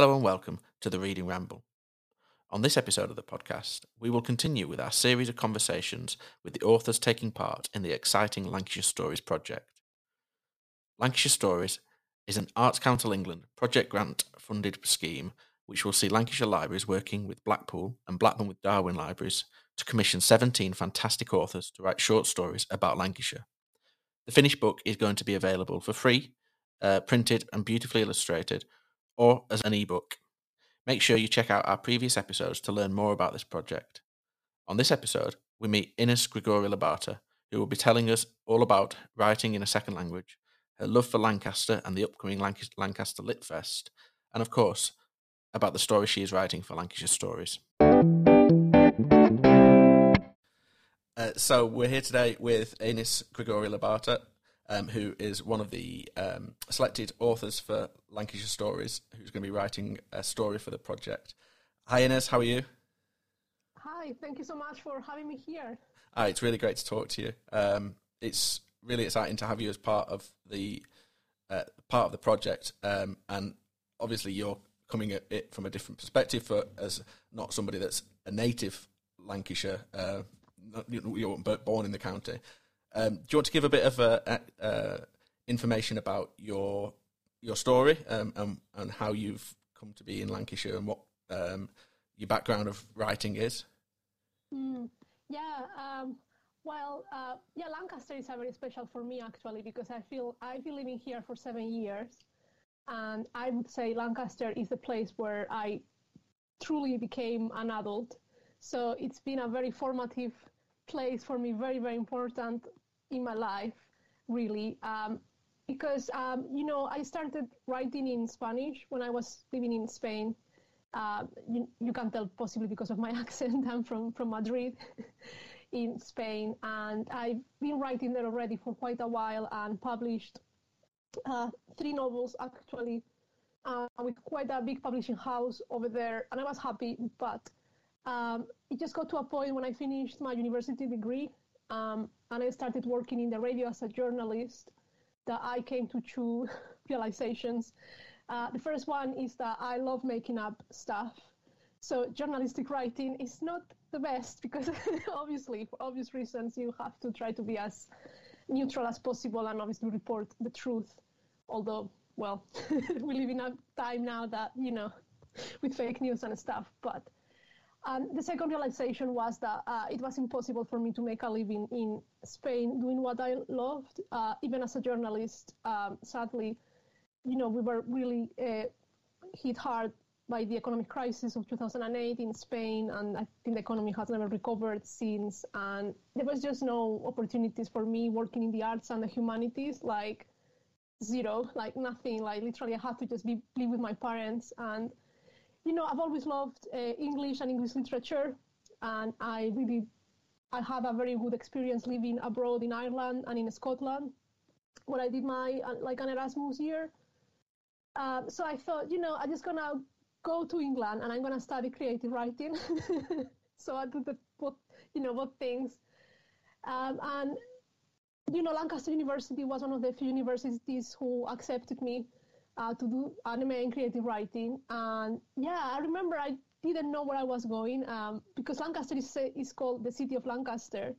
Hello and welcome to the Reading Ramble. On this episode of the podcast, we will continue with our series of conversations with the authors taking part in the exciting Lancashire Stories project. Lancashire Stories is an Arts Council England project grant funded scheme which will see Lancashire libraries working with Blackpool and Blackburn with Darwen libraries to commission 17 fantastic authors to write short stories about Lancashire. The finished book is going to be available for free, uh, printed and beautifully illustrated, or as an ebook. Make sure you check out our previous episodes to learn more about this project. On this episode, we meet Ines Gregori Labarta, who will be telling us all about writing in a second language, her love for Lancaster and the upcoming Lancaster Lit Fest, and of course, about the story she is writing for Lancashire Stories. Uh, so we're here today with Ines Gregori Labarta, um, who is one of the um, selected authors for Lancashire Stories, who's going to be writing a story for the project. Hi Ines, how are you? Hi, thank you so much for having me here. Ah, it's really great to talk to you. Um, it's really exciting to have you as part of the uh, part of the project, um, and obviously you're coming at it from a different perspective for as not somebody that's a native Lancashire. Uh, you weren't born in the county. Um, do you want to give a bit of uh, uh, information about your your story um, and, and how you've come to be in Lancashire and what um, your background of writing is? Mm, yeah, um, well, uh, yeah, Lancaster is very special for me actually because I feel I've been living here for seven years, and I would say Lancaster is the place where I truly became an adult. So it's been a very formative place for me, very very important in my life, really. Um, because um, you know I started writing in Spanish when I was living in Spain. Uh, you, you, can tell possibly because of my accent. I'm from from Madrid, in Spain, and I've been writing there already for quite a while and published uh, three novels actually uh, with quite a big publishing house over there, and I was happy. But um, it just got to a point when I finished my university degree um, and I started working in the radio as a journalist that I came to two realizations. Uh, the first one is that I love making up stuff. So journalistic writing is not the best because obviously, for obvious reasons, you have to try to be as neutral as possible and obviously report the truth. Although, well, we live in a time now that, you know, with fake news and stuff. But um, the second realization was that uh, it was impossible for me to make a living in Spain doing what I loved. Uh, even as a journalist, um, sadly, you know, we were really uh, hit hard by the economic crisis of 2008 in Spain, and I think the economy has never recovered since. And there was just no opportunities for me working in the arts and the humanities, like zero, like nothing. Like literally, I had to just be live with my parents and you know, I've always loved uh, English and English literature, and I really, I had a very good experience living abroad in Ireland and in Scotland, where I did my uh, like an Erasmus year. Um, so I thought, you know, I'm just gonna go to England and I'm gonna study creative writing. so I did the both, you know, what things, um, and you know, Lancaster University was one of the few universities who accepted me uh, to do anime and creative writing. And yeah, I remember I didn't know where I was going um, because Lancaster is, is called the city of Lancaster,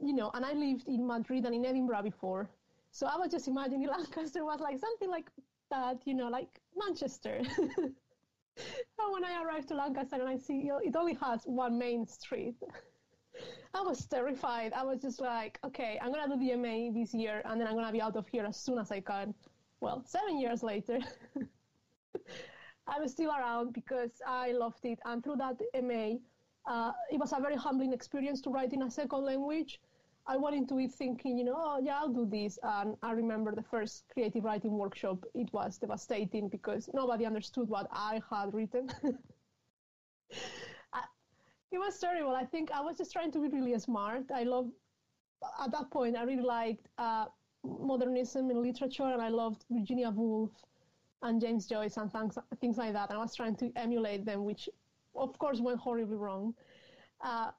you know, and I lived in Madrid and in Edinburgh before. So I was just imagining Lancaster was like something like that, you know, like Manchester. and when I arrived to Lancaster and I see it only has one main street, I was terrified. I was just like, okay, I'm gonna do the MA this year, and then I'm gonna be out of here as soon as I can well, seven years later, I'm still around because I loved it. And through that MA, uh, it was a very humbling experience to write in a second language. I went into it thinking, you know, oh, yeah, I'll do this. And I remember the first creative writing workshop, it was devastating because nobody understood what I had written. it was terrible. I think I was just trying to be really smart. I love, at that point, I really liked uh, modernism in literature, and I loved Virginia Woolf and James Joyce and things, things like that. And I was trying to emulate them, which of course went horribly wrong. Uh,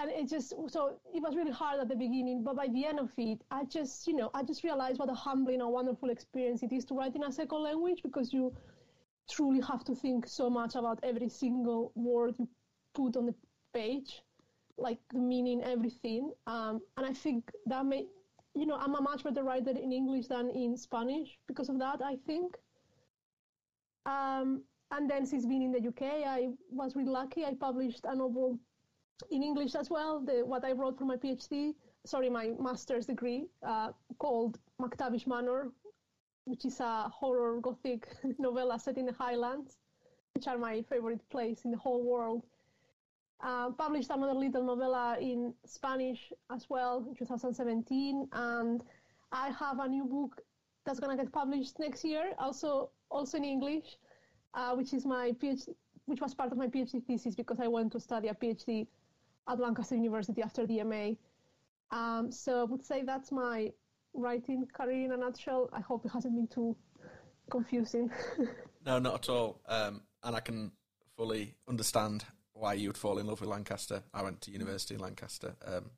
and it just so it was really hard at the beginning, but by the end of it, I just you know I just realized what a humbling and wonderful experience it is to write in a second language because you truly have to think so much about every single word you put on the page, like the meaning, everything. Um, and I think that may, you know, I'm a much better writer in English than in Spanish because of that, I think. Um, and then since being in the UK, I was really lucky. I published a novel in English as well, the, what I wrote for my PhD, sorry, my master's degree, uh, called MacTavish Manor, which is a horror gothic novella set in the Highlands, which are my favorite place in the whole world. Uh, published another little novella in Spanish as well in 2017, and I have a new book that's gonna get published next year, also also in English, uh, which is my PhD, which was part of my PhD thesis because I went to study a PhD at Lancaster University after the MA. Um, so I would say that's my writing career in a nutshell. I hope it hasn't been too confusing. no, not at all. Um, and I can fully understand why you would fall in love with Lancaster. I went to university in Lancaster, um,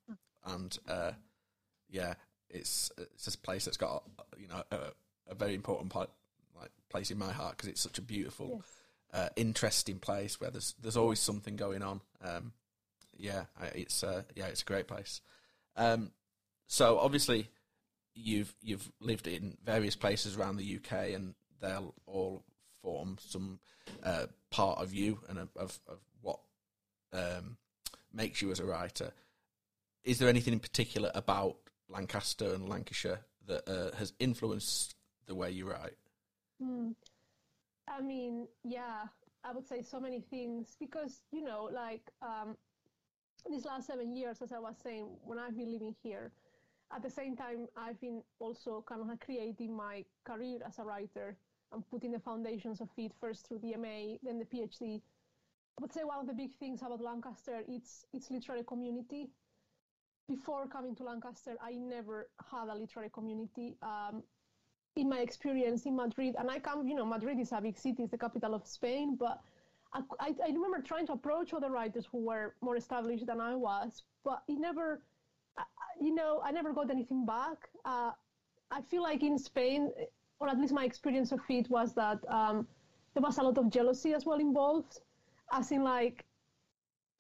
and uh, yeah, it's it's this place that's got you know a, a very important part, like place in my heart because it's such a beautiful, yes. uh, interesting place where there's there's always something going on. Um, yeah, it's uh, yeah, it's a great place. Um, so obviously, you've you've lived in various places around the UK, and they'll all form some uh, part of you and of, of um, makes you as a writer. Is there anything in particular about Lancaster and Lancashire that uh, has influenced the way you write? Hmm. I mean, yeah, I would say so many things because you know, like um, these last seven years, as I was saying, when I've been living here, at the same time, I've been also kind of creating my career as a writer and putting the foundations of it first through the MA, then the PhD. I would say one of the big things about Lancaster it's its literary community. Before coming to Lancaster, I never had a literary community. Um, in my experience in Madrid, and I come, you know, Madrid is a big city, it's the capital of Spain, but I, I, I remember trying to approach other writers who were more established than I was, but it never, you know, I never got anything back. Uh, I feel like in Spain, or at least my experience of it was that um, there was a lot of jealousy as well involved, as in like,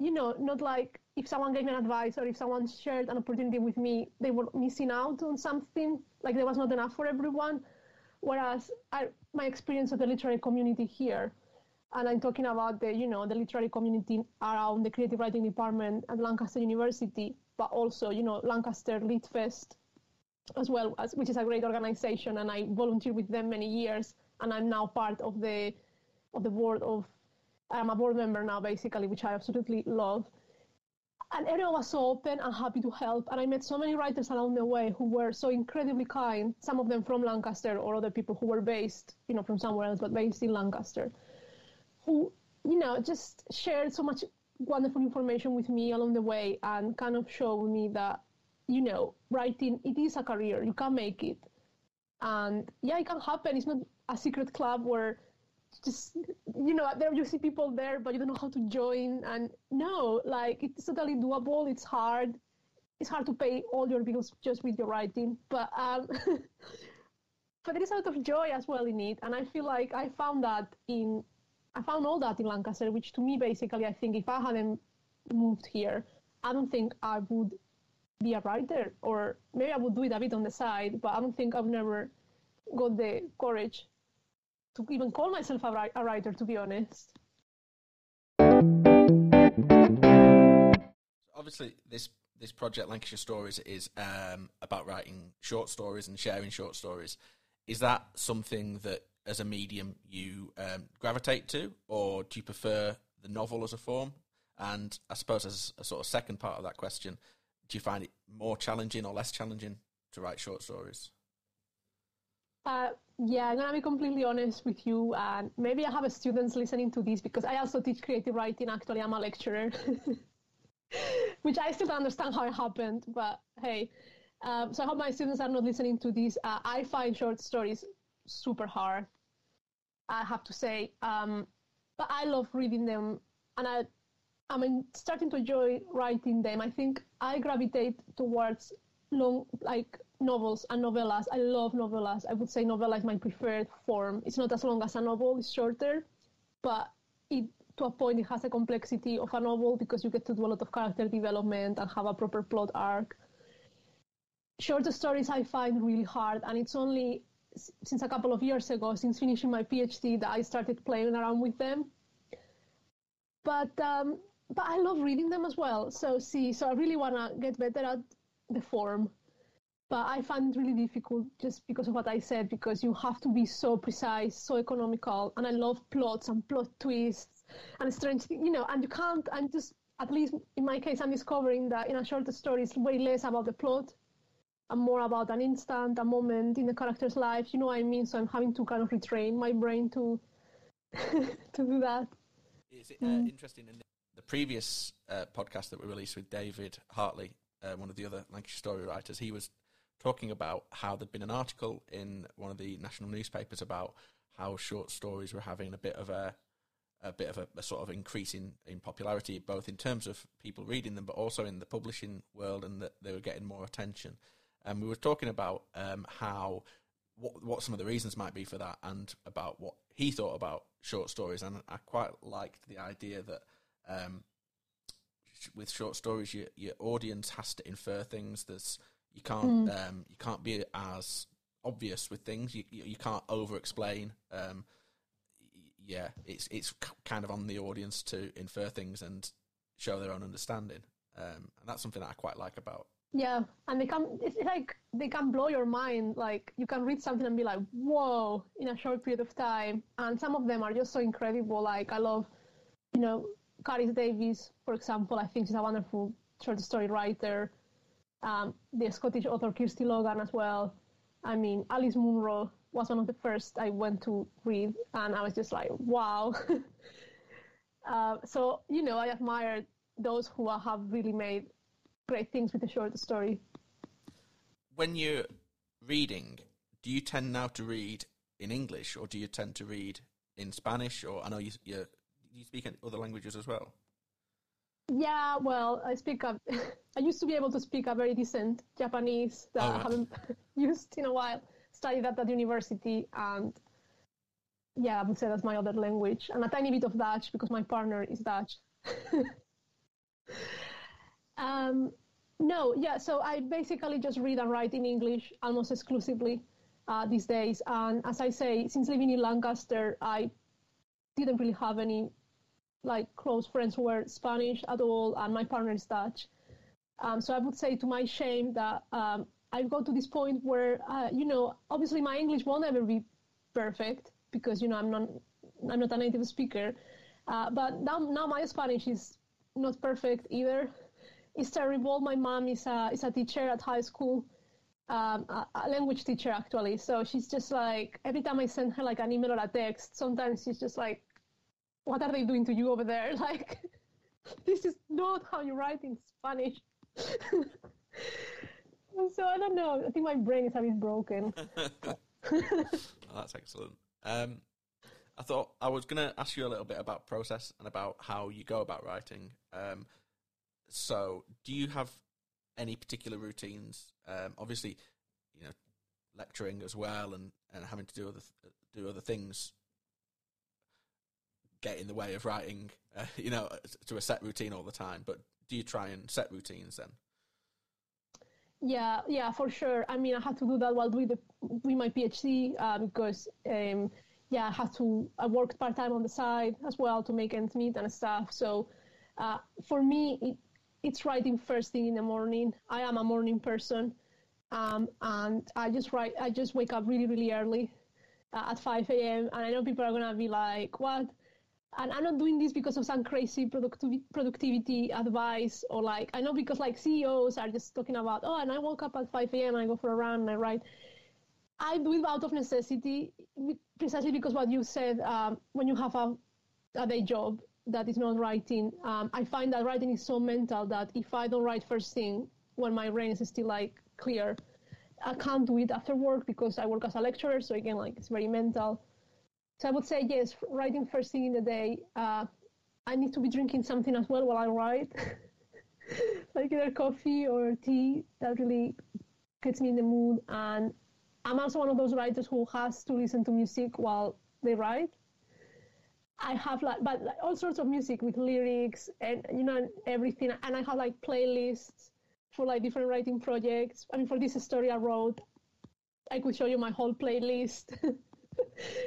you know, not like if someone gave me an advice or if someone shared an opportunity with me, they were missing out on something, like there was not enough for everyone. Whereas I, my experience of the literary community here and I'm talking about the, you know, the literary community around the creative writing department at Lancaster University, but also, you know, Lancaster Lit Fest as well, as, which is a great organization, and I volunteered with them many years, and I'm now part of the of the board of. I'm a board member now, basically, which I absolutely love. And everyone was so open and happy to help, and I met so many writers along the way who were so incredibly kind. Some of them from Lancaster, or other people who were based, you know, from somewhere else, but based in Lancaster who, you know, just shared so much wonderful information with me along the way and kind of showed me that, you know, writing, it is a career. You can make it. And yeah, it can happen. It's not a secret club where just, you know, there you see people there, but you don't know how to join. And no, like, it's totally doable. It's hard. It's hard to pay all your bills just with your writing. But, um, but there is a lot of joy as well in it. And I feel like I found that in I found all that in Lancaster, which to me, basically, I think if I hadn't moved here, I don't think I would be a writer, or maybe I would do it a bit on the side, but I don't think I've never got the courage to even call myself a, a writer, to be honest. Obviously, this this project Lancashire Stories is um, about writing short stories and sharing short stories. Is that something that as a medium you um, gravitate to, or do you prefer the novel as a form? And I suppose as a sort of second part of that question, do you find it more challenging or less challenging to write short stories? Uh, yeah, I'm gonna be completely honest with you, and maybe I have a students listening to this because I also teach creative writing. Actually, I'm a lecturer, which I still don't understand how it happened. But hey, um, so I hope my students are not listening to this. Uh, I find short stories super hard. I have to say, um, but I love reading them, and I, I mean, starting to enjoy writing them. I think I gravitate towards long, like novels and novellas. I love novellas. I would say novella is my preferred form. It's not as long as a novel; it's shorter, but it to a point it has a complexity of a novel because you get to do a lot of character development and have a proper plot arc. Short stories I find really hard, and it's only since a couple of years ago, since finishing my PhD, that I started playing around with them. But um, but I love reading them as well. So see, so I really want to get better at the form. But I find it really difficult just because of what I said, because you have to be so precise, so economical, and I love plots and plot twists and strange, you know, and you can't. I'm just, at least in my case, I'm discovering that in a short story, it's way less about the plot and more about an instant, a moment in the character's life. You know what I mean? So I'm having to kind of retrain my brain to to do that. Is it uh, mm. interesting in the previous uh, podcast that we released with David Hartley, uh, one of the other Lancashire story writers? He was talking about how there'd been an article in one of the national newspapers about how short stories were having a bit of a a bit of a, a, sort of increase in, in popularity, both in terms of people reading them, but also in the publishing world, and that they were getting more attention. And we were talking about um, how what what some of the reasons might be for that, and about what he thought about short stories. And I quite liked the idea that um, with short stories, your your audience has to infer things. There's you can't mm. um, you can't be as obvious with things. You you, you can't over explain. Um, yeah, it's it's kind of on the audience to infer things and show their own understanding, um, and that's something that I quite like about. Yeah, and they can it's like they can blow your mind. Like you can read something and be like, "Whoa!" in a short period of time, and some of them are just so incredible. Like I love, you know, Carys Davies, for example. I think she's a wonderful short story writer um, the Scottish author Kirsty Logan as well. I mean, Alice Munro was one of the first I went to read, and I was just like, wow. uh, so, you know, I admire those who have really made great things with the short story. When you're reading, do you tend now to read in English, or do you tend to read in Spanish? Or I know you you, you speak other languages as well. Yeah, well, I speak up. I used to be able to speak a very decent Japanese that oh, right. I haven't used in a while. Studied at that at university, and yeah, I would say that's my other language, and a tiny bit of Dutch because my partner is Dutch. um, no, yeah. So I basically just read and write in English almost exclusively uh, these days. And as I say, since living in Lancaster, I didn't really have any like close friends who were Spanish at all, and my partner is Dutch. Um, so I would say, to my shame, that um, I've got to this point where, uh, you know, obviously my English won't ever be perfect because you know I'm not I'm not a native speaker. Uh, but now now my Spanish is not perfect either. It's terrible. My mom is a is a teacher at high school, um, a, a, language teacher actually. So she's just like every time I send her like an email or a text, sometimes she's just like, what are they doing to you over there? Like, this is not how you write in Spanish. so I don't know. I think my brain is a bit broken. oh, that's excellent. Um, I thought I was going to ask you a little bit about process and about how you go about writing. Um, so, do you have any particular routines? Um, obviously, you know, lecturing as well and, and having to do other th- do other things get in the way of writing, uh, you know, to a set routine all the time. But do you try and set routines then? Yeah, yeah, for sure. I mean, I had to do that while doing the doing my PhD uh, because, um, yeah, I had to. I worked part time on the side as well to make ends meet and stuff. So, uh, for me, it, it's writing first thing in the morning. I am a morning person, um, and I just write. I just wake up really, really early uh, at 5 a.m. And I know people are gonna be like, "What? And I'm not doing this because of some crazy productivity productivity advice or like I know because like CEOs are just talking about oh and I woke up at 5 a.m. I go for a run and I write. I do it out of necessity precisely because what you said um, when you have a, a day job that is not writing um, I find that writing is so mental that if I don't write first thing when my brain is still like clear I can't do it after work because I work as a lecturer so again like it's very mental so I would say yes, writing first thing in the day. Uh, I need to be drinking something as well while I write, like either coffee or tea. That really gets me in the mood. And I'm also one of those writers who has to listen to music while they write. I have like, but like all sorts of music with lyrics and you know everything, and I have like playlists for like different writing projects. I mean, for this story I wrote, I could show you my whole playlist.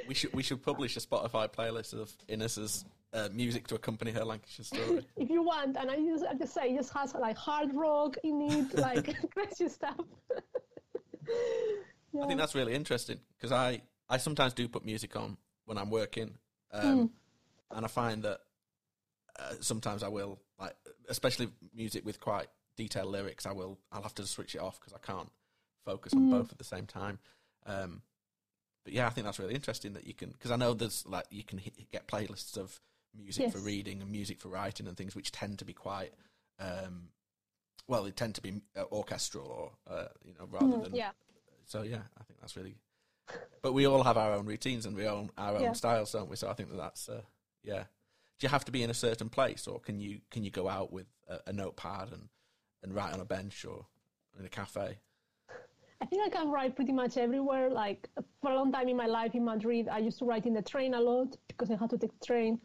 we should we should publish a Spotify playlist of Ines's uh, music to accompany her Lancashire story. if you want, and I just I just say it just has like hard rock in it, like crazy stuff. yeah. I think that's really interesting because I I sometimes do put music on when I'm working, um, mm. and I find that uh, sometimes I will like, especially music with quite detailed lyrics. I will I'll have to switch it off because I can't focus on mm. both at the same time. Um, but yeah, I think that's really interesting that you can because I know there's like you can hit, get playlists of music yes. for reading and music for writing and things which tend to be quite um, well, they tend to be uh, orchestral or uh, you know rather mm, than yeah. So yeah, I think that's really. But we all have our own routines and we own our own yeah. styles, don't we? So I think that that's uh, yeah. Do you have to be in a certain place, or can you can you go out with a, a notepad and and write on a bench or in a cafe? I think I can write pretty much everywhere. Like for a long time in my life in Madrid, I used to write in the train a lot because I had to take the train.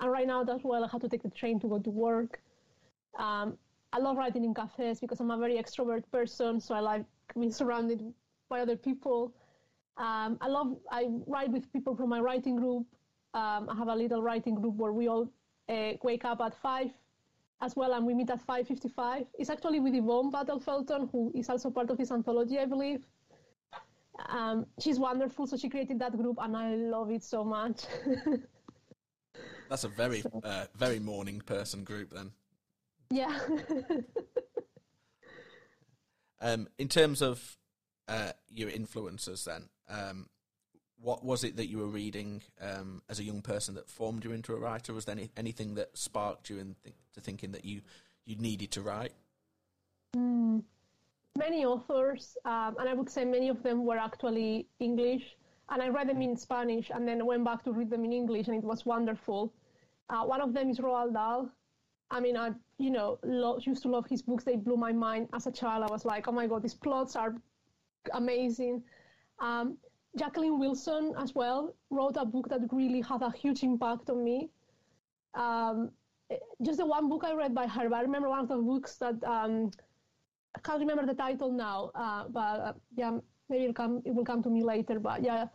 And right now, as well, I have to take the train to go to work. Um, I love writing in cafes because I'm a very extrovert person, so I like being surrounded by other people. Um, I love I write with people from my writing group. Um, I have a little writing group where we all uh, wake up at five as well, and we meet at 5.55. It's actually with Yvonne Battle-Felton, who is also part of this anthology, I believe. Um, she's wonderful, so she created that group, and I love it so much. That's a very, so. uh, very morning person group, then. Yeah. um, in terms of uh, your influences, then, um, what was it that you were reading um, as a young person that formed you into a writer? Was there any, anything that sparked you into thinking that you you needed to write? Mm, many authors, um, and I would say many of them were actually English. And I read them in Spanish, and then went back to read them in English, and it was wonderful. Uh, one of them is Roald Dahl. I mean, I you know lo- used to love his books. They blew my mind as a child. I was like, oh my god, these plots are amazing. Um, Jacqueline Wilson as well wrote a book that really had a huge impact on me. Um, just the one book I read by her, but I remember one of the books that um, I can't remember the title now, uh, but uh, yeah, maybe it'll come, it will come to me later. But yeah,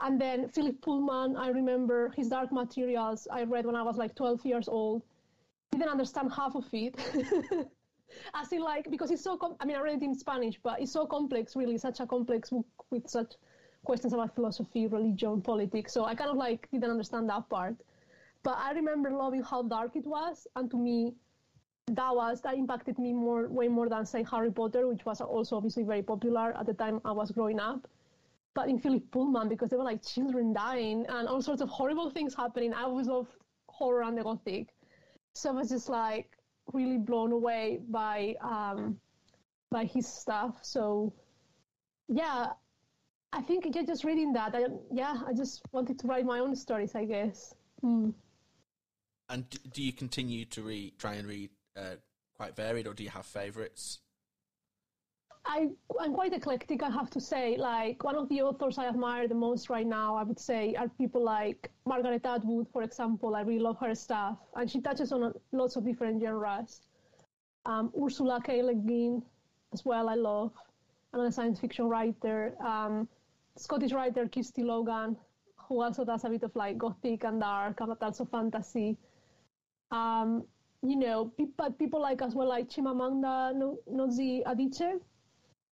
and then Philip Pullman, I remember his Dark Materials. I read when I was like 12 years old. Didn't understand half of it. I still like because it's so. Com- I mean, I read it in Spanish, but it's so complex. Really, such a complex book with such questions about philosophy, religion, politics. So I kind of like didn't understand that part. But I remember loving how dark it was, and to me, that was that impacted me more, way more than say Harry Potter, which was also obviously very popular at the time I was growing up. But in Philip Pullman, because there were like children dying and all sorts of horrible things happening, I always loved horror and the gothic. So I was just like really blown away by um, by his stuff. So yeah, I think yeah, just reading that, I, yeah, I just wanted to write my own stories, I guess. Mm. And do you continue to read, try and read uh, quite varied, or do you have favourites? I, I'm quite eclectic, I have to say. Like, one of the authors I admire the most right now, I would say, are people like Margaret Atwood, for example. I really love her stuff. And she touches on lots of different genres. Um, Ursula K. Le Guin, as well, I love. Another science fiction writer. Um, Scottish writer Kirsty Logan, who also does a bit of like gothic and dark, but also fantasy. Um, you know, but people like as well like Chimamanda Ngozi Adichie.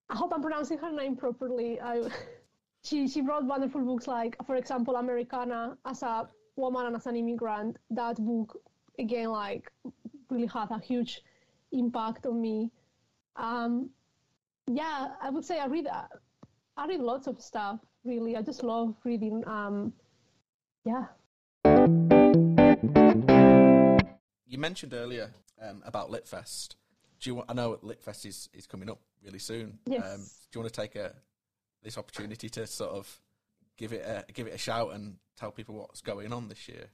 I hope I'm pronouncing her name properly. I, she she wrote wonderful books like, for example, Americanah as a woman and as an immigrant. That book again like really had a huge impact on me. Um, yeah, I would say I read I read lots of stuff. Really, I just love reading. Um, yeah. You mentioned earlier um, about Litfest. Do you want, I know Litfest is, is coming up really soon. Yes. Um, do you want to take a this opportunity to sort of give it a give it a shout and tell people what's going on this year?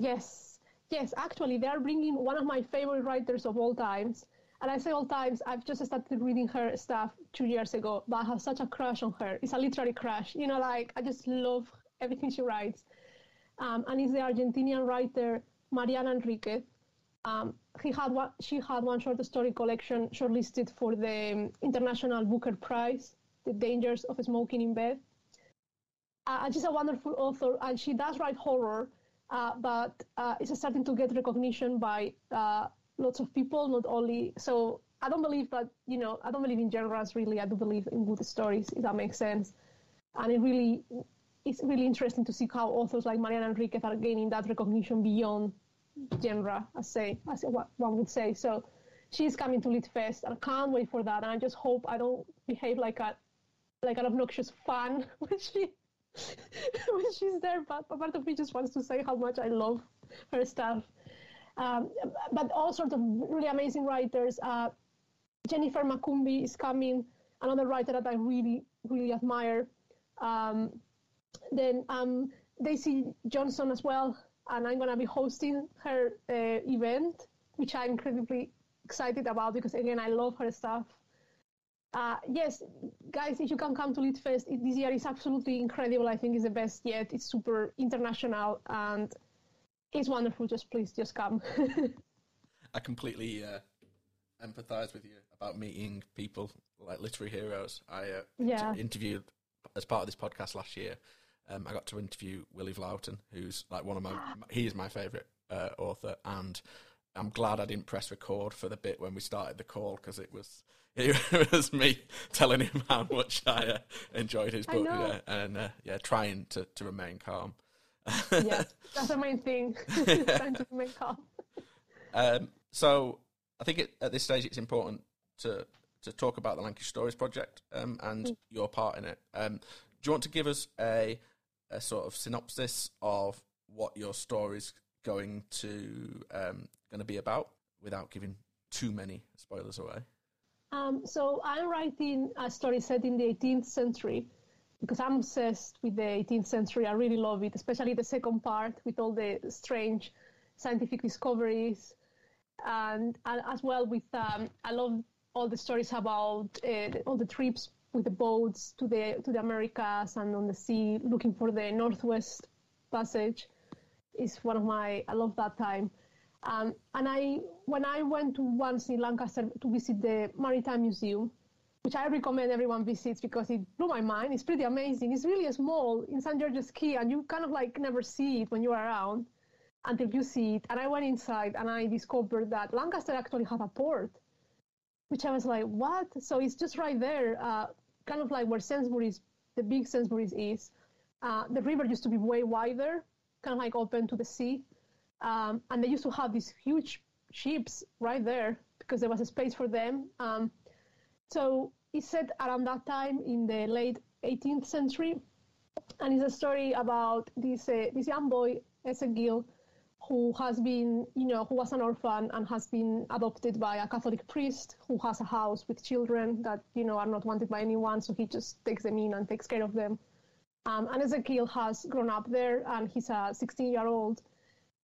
Yes, yes. Actually, they are bringing one of my favorite writers of all times, And I say all times, I've just started reading her stuff two years ago, but I have such a crush on her. It's a literary crush. You know, like I just love everything she writes. Um, and it's the Argentinian writer Mariana Enriquez. Um, he had one, she had one short story collection shortlisted for the um, International Booker Prize, The Dangers of Smoking in Bed. Uh, she's a wonderful author, and she does write horror, uh, but uh, it's starting to get recognition by uh, lots of people, not only. So I don't believe that, you know, I don't believe in genres really. I do believe in good stories, if that makes sense. And it really, it's really interesting to see how authors like Mariana Enriquez are gaining that recognition beyond genre, I say, as one would say. So she's coming to Lit Fest, and I can't wait for that. And I just hope I don't behave like a like an obnoxious fan when she when she's there. But part of me just wants to say how much I love her stuff. Um, but all sorts of really amazing writers. Uh, Jennifer Makumbi is coming, another writer that I really, really admire. Um, then um, Daisy Johnson as well, and I'm going to be hosting her uh, event, which I'm incredibly excited about because, again, I love her stuff. Uh, yes, guys, if you can come to LitFest this year, is absolutely incredible. I think it's the best yet. It's super international and it's wonderful. Just please, just come. I completely uh, empathize with you about meeting people like literary heroes. I uh, yeah. interviewed as part of this podcast last year. Um, I got to interview Willy Vlautin, who's like one of my he is my favorite uh, author, and I'm glad I didn't press record for the bit when we started the call because it was it was me telling him how much I uh, enjoyed his book yeah, and uh, yeah, trying to, to remain calm yeah, that's the main thing. Trying to remain calm. Um, so I think it, at this stage it's important to to talk about the Lancashire Stories project um, and mm. your part in it. Um, do you want to give us a a sort of synopsis of what your story's going to um, going to be about without giving too many spoilers away? Um, so I'm writing a story set in the 18th century because I'm obsessed with the 18th century. I really love it, especially the second part with all the strange scientific discoveries, and, and as well with um, I love all the stories about uh, all the trips with the boats to the to the Americas and on the sea, looking for the Northwest Passage. Is one of my I love that time. Um, and I when I went to once in Lancaster to visit the Maritime Museum, which I recommend everyone visits because it blew my mind. It's pretty amazing. It's really a small in St. George's Quay, and you kind of like never see it when you're around until you see it. And I went inside and I discovered that Lancaster actually had a port, which I was like, what? So it's just right there, uh, kind of like where Sainsbury's, the big Sainsbury's is. Uh, the river used to be way wider, kind of like open to the sea. Um, and they used to have these huge ships right there because there was a space for them. Um, so it's set around that time in the late 18th century, and it's a story about this uh, this young boy Ezekiel, who has been, you know, who was an orphan and has been adopted by a Catholic priest who has a house with children that you know are not wanted by anyone, so he just takes them in and takes care of them. Um, and Ezekiel has grown up there, and he's a 16-year-old,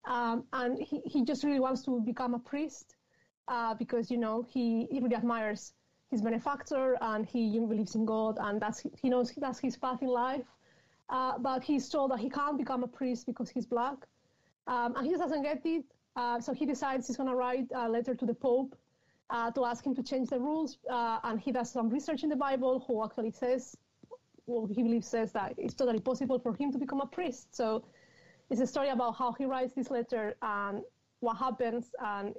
um, and he, he just really wants to become a priest uh, because you know he, he really admires his benefactor and he believes in God and that's he knows that's his path in life. Uh, but he's told that he can't become a priest because he's black, um, and he doesn't get it. Uh, so he decides he's going to write a letter to the Pope uh, to ask him to change the rules. Uh, and he does some research in the Bible, who actually says, well, he believes says that it's totally possible for him to become a priest. So it's a story about how he writes this letter and what happens. And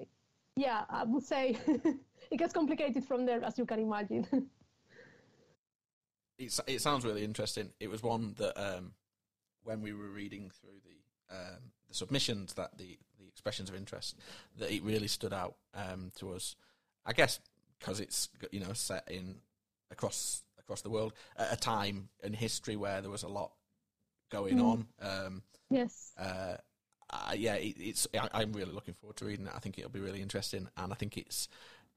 yeah, I would say it gets complicated from there, as you can imagine. it's, it sounds really interesting. It was one that um, when we were reading through the um, the submissions, that the the expressions of interest, that it really stood out um, to us. I guess because it's you know set in across across the world at a time in history where there was a lot going mm. on. Um, yes. Uh, uh, yeah, it, it's. I, am really looking forward to reading it. I think it'll be really interesting, and I think it's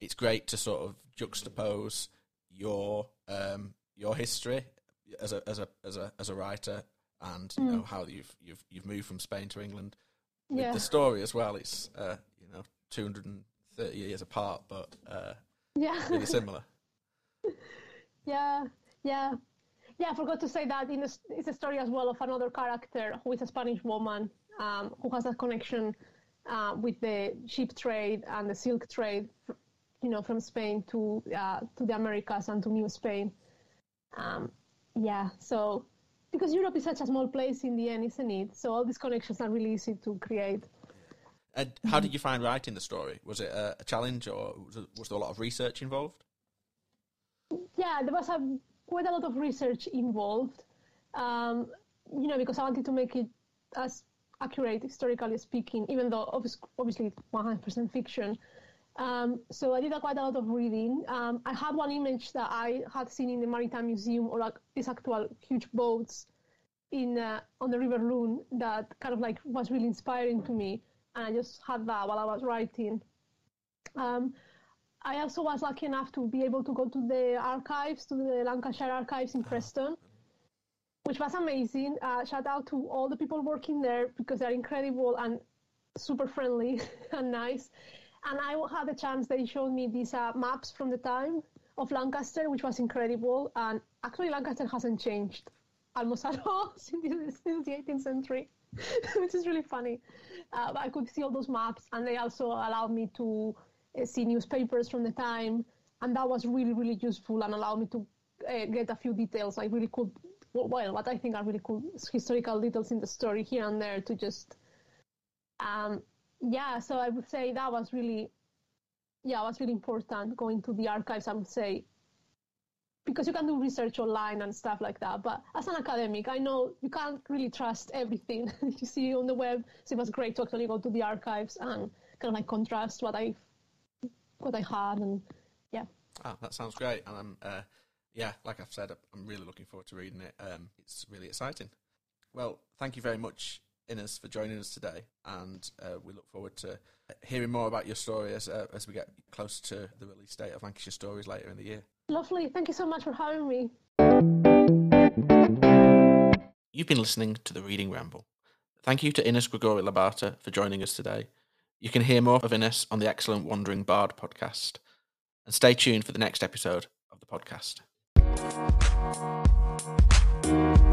it's great to sort of juxtapose your um, your history as a as a as a as a writer, and you mm. know how you've you've you've moved from Spain to England with yeah. the story as well. It's uh, you know 200 thirty years apart, but uh, Yeah. really similar. Yeah, yeah, yeah. I forgot to say that in the, it's a story as well of another character who is a Spanish woman um, who has a connection uh, with the sheep trade and the silk trade, you know, from Spain to uh, to the Americas and to New Spain. Um, yeah, so because Europe is such a small place in the end, isn't it? So all these connections are really easy to create. And how did you find writing the story? Was it a, challenge, or was, there a lot of research involved? yeah, there was a, quite a lot of research involved, um, you know, because I wanted to make it as accurate historically speaking, even though obviously, obviously 100% fiction. Um, so I did quite a lot of reading. Um, I had one image that I had seen in the Maritime Museum, or like these actual huge boats in uh, on the River Lune that kind of like was really inspiring to me, and I just had that while I was writing. Um, I also was lucky enough to be able to go to the archives, to the Lancashire archives in Preston, which was amazing. Uh, shout out to all the people working there because they're incredible and super friendly and nice. And I had the chance, they showed me these uh, maps from the time of Lancaster, which was incredible. And actually, Lancaster hasn't changed almost at all since the, since the 18th century, which is really funny. Uh, I could see all those maps, and they also allowed me to see newspapers from the time, and that was really, really useful and allowed me to uh, get a few details, like really cool, well, what I think are really cool historical details in the story here and there to just, um, yeah. So I would say that was really, yeah, was really important going to the archives. I would say. Because you can do research online and stuff like that, but as an academic, I know you can't really trust everything you see on the web. So it was great to actually go to the archives and kind of like contrast what I what I had, and yeah. Ah, that sounds great, and I'm uh, yeah, like I've said, I'm really looking forward to reading it. Um, it's really exciting. Well, thank you very much, Ines, for joining us today, and uh, we look forward to hearing more about your story as uh, as we get closer to the release date of Lancashire Stories later in the year. Lovely. Thank you so much for having me. You've been listening to the Reading Ramble. Thank you to Ines Gregori Labarta for joining us today. You can hear more of Ines on the excellent Wandering Bard podcast. And stay tuned for the next episode of the podcast.